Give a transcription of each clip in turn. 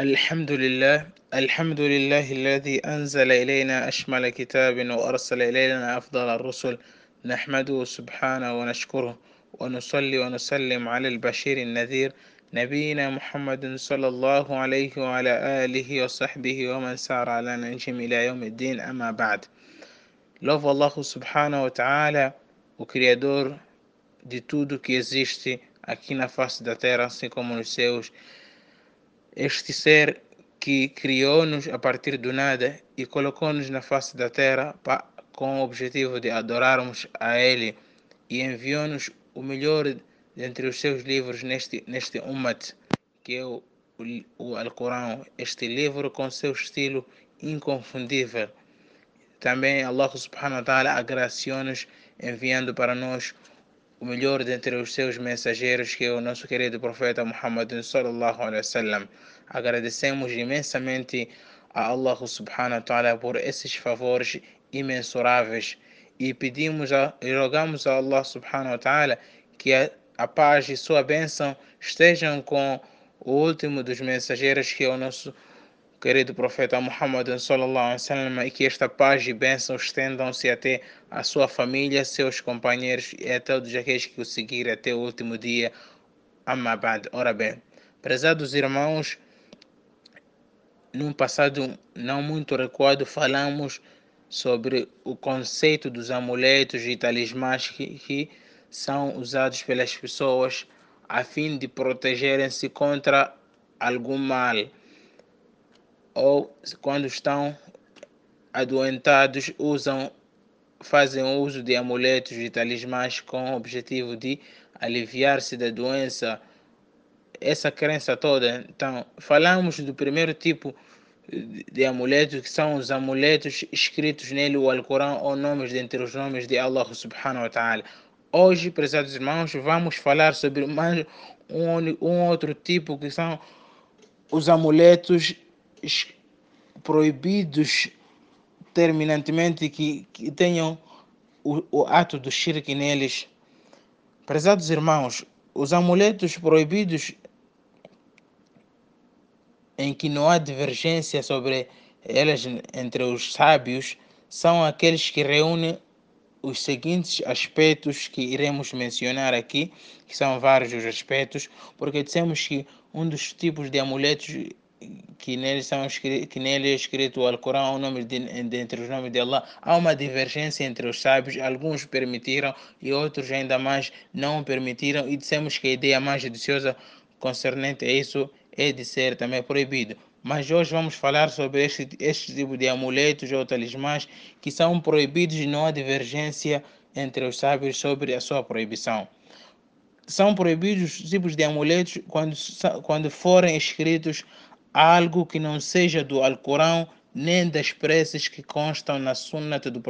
الحمد لله الحمد لله الذي أنزل إلينا أشمل كتاب وأرسل إلينا أفضل الرسل نحمده سبحانه ونشكره ونصلي ونسلم على البشير النذير نبينا محمد صلى الله عليه وعلى آله وصحبه ومن سار على نهجهم إلى يوم الدين أما بعد Louvo Allah subhanahu wa ta'ala, o Criador de tudo que existe aqui na. Este ser que criou-nos a partir do nada e colocou-nos na face da terra com o objetivo de adorarmos a Ele e enviou-nos o melhor dentre os seus livros neste, neste Ummat, que é o, o, o Alcorão, este livro com seu estilo inconfundível. Também Allah subhanahu wa ta'ala agraciou-nos enviando para nós o melhor dentre os seus mensageiros, que é o nosso querido profeta Muhammad sallallahu alaihi wasallam. Agradecemos imensamente a Allah subhanahu wa ta'ala por esses favores imensuráveis e pedimos a, e rogamos a Allah subhanahu wa ta'ala que a, a paz e sua bênção estejam com o último dos mensageiros, que é o nosso querido profeta Muhammad sallallahu alaihi e que esta paz e bênção estendam-se até a sua família, seus companheiros e a todos aqueles que o seguirem até o último dia. Amabad. Ora bem, prezados irmãos, num passado não muito recuado falamos sobre o conceito dos amuletos e talismãs que, que são usados pelas pessoas a fim de protegerem-se contra algum mal ou quando estão adoentados usam fazem uso de amuletos e talismãs com o objetivo de aliviar-se da doença. Essa crença toda então falamos do primeiro tipo de amuletos que são os amuletos escritos nele o Alcorão ou nomes dentre os nomes de Allah subhanahu wa ta'ala. Hoje prezados irmãos vamos falar sobre mais um, um outro tipo que são os amuletos proibidos terminantemente que, que tenham o, o ato do shirk neles. Prezados irmãos, os amuletos proibidos em que não há divergência sobre elas entre os sábios são aqueles que reúnem os seguintes aspectos que iremos mencionar aqui, que são vários os aspectos, porque dissemos que um dos tipos de amuletos que nele, são, que nele é escrito o Alcorão, o nome de, entre os nomes de Allah, há uma divergência entre os sábios, alguns permitiram e outros ainda mais não permitiram, e dissemos que a ideia mais judiciosa concernente a isso é de ser também proibido. Mas hoje vamos falar sobre este, este tipo de amuletos ou talismãs que são proibidos e não há divergência entre os sábios sobre a sua proibição. São proibidos tipos de amuletos quando, quando forem escritos algo que não seja do Alcorão nem das preces que constam na sunnah do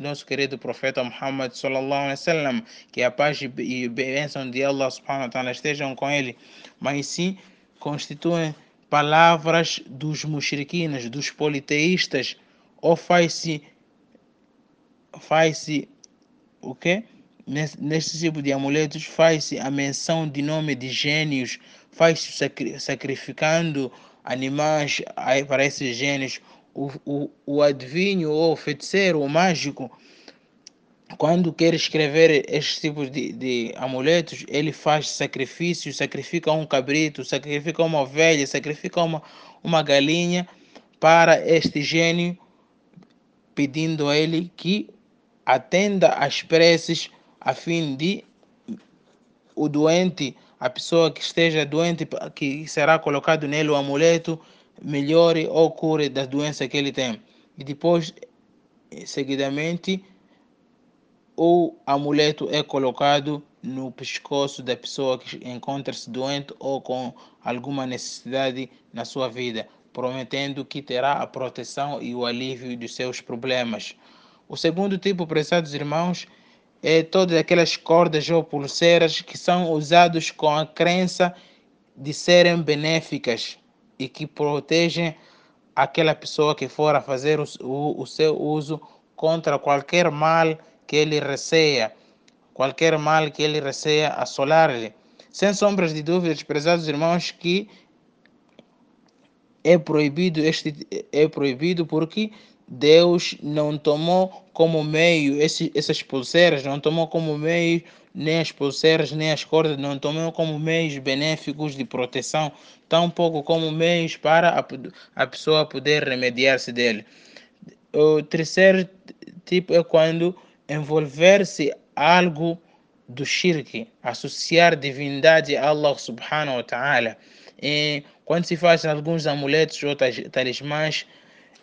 nosso querido profeta Muhammad sallallahu alaihi wasallam, que a paz e bênção de Allah subhanahu wa ta'ala estejam com ele, mas sim constituem palavras dos mushrikinas, dos politeístas, ou faz-se faz-se o quê? Nesse tipo de amuletos faz-se a menção de nome de gênios, faz-se sacri sacrificando animais para esses gênios. O, o, o adivinho ou o feiticeiro, o mágico, quando quer escrever estes tipos de, de amuletos, ele faz sacrifícios, sacrifica um cabrito, sacrifica uma ovelha, sacrifica uma, uma galinha para este gênio, pedindo a ele que atenda às preces a fim de o doente a pessoa que esteja doente, que será colocado nele o amuleto, melhore ou cure das doenças que ele tem. E depois, seguidamente, o amuleto é colocado no pescoço da pessoa que encontra-se doente ou com alguma necessidade na sua vida, prometendo que terá a proteção e o alívio dos seus problemas. O segundo tipo, prezados irmãos, é, todas aquelas cordas ou pulseiras que são usados com a crença de serem benéficas e que protegem aquela pessoa que for a fazer o, o, o seu uso contra qualquer mal que ele receia, qualquer mal que ele receia assolar-lhe. Sem sombras de dúvidas, prezados irmãos, que é proibido este é proibido porque Deus não tomou como meio esse, essas pulseiras, não tomou como meio nem as pulseiras nem as cordas, não tomou como meios benéficos de proteção, tampouco como meios para a, a pessoa poder remediar-se dele. O terceiro tipo é quando envolver-se algo do shirk, associar divindade a Allah subhanahu wa ta'ala. Quando se faz alguns amuletos ou talismãs,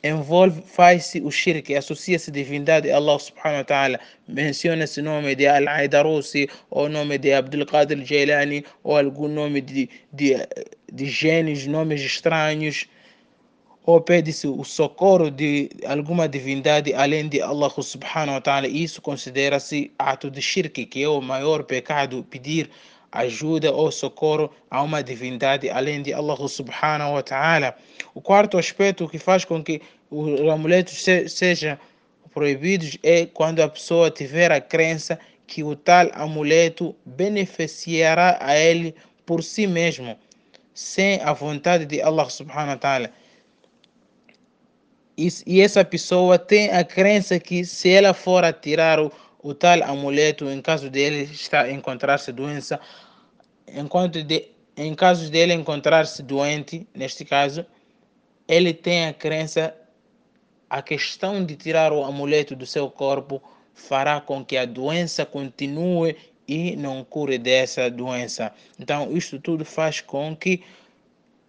envolve, faz-se o shirk, associa-se divindade a Allah subhanahu wa ta'ala, menciona-se o nome de Al-Aidarusi, ou nome de Abdul Qadir Jailani, ou algum nome de, de, de gênios, nomes estranhos, ou pede-se o socorro de alguma divindade além de Allah subhanahu wa ta'ala. Isso considera-se ato de shirk, que é o maior pecado, pedir ajuda ou socorro a uma divindade além de Allah subhanahu wa ta'ala. O quarto aspecto que faz com que os amuletos se, sejam proibidos é quando a pessoa tiver a crença que o tal amuleto beneficiará a ele por si mesmo, sem a vontade de Allah subhanahu wa ta'ala e essa pessoa tem a crença que se ela for tirar o, o tal amuleto em caso dele estar encontrar-se doença, enquanto de, em caso dele encontrar-se doente, neste caso, ele tem a crença a questão de tirar o amuleto do seu corpo fará com que a doença continue e não cure dessa doença. Então, isto tudo faz com que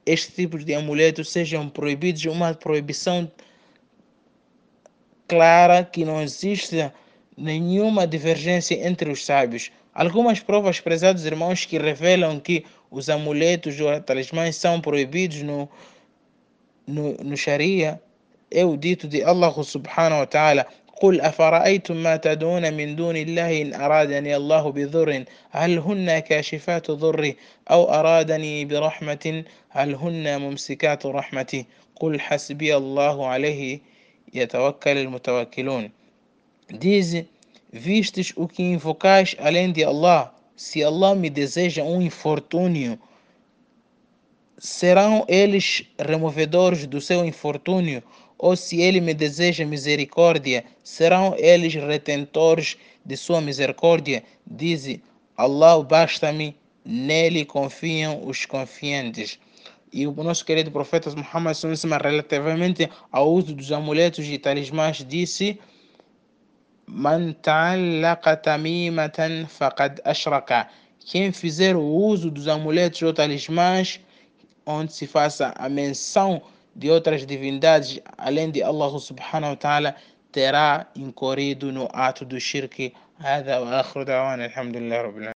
este tipo de amuletos sejam proibidos, uma proibição clara que não existe nenhuma divergência entre os sábios. Algumas provas, prezados irmãos, que revelam que os amuletos ou talismãs são proibidos no, no, no Sharia é o dito de Allah subhanahu wa ta'ala قل أفرأيتم ما تدعون من دون الله إن أرادني الله بضر هل هن كاشفات ضري أو أرادني برحمة هل هن ممسكات رحمتي قل حسبي الله عليه يتوكل المتوكلون diz vistes o que invocais além de Allah? Se Allah me deseja um infortúnio serão eles removedores do seu infortúnio? Ou se ele me deseja misericórdia serão eles retentores de sua misericórdia? Diz Allah basta-me nele confiam os confiantes. E o nosso querido profeta Muhammad relativamente ao uso dos amuletos e talismãs disse Man ta'allaqa tamimatan faqad ashraka quem fizer o uso dos amuletos ou talismãs onde se faça a menção de outras divindades além de Allah subhanahu wa ta'ala terá incorrido no ato do shirk هذا وآخر دعوانا الحمد لله رب العالمين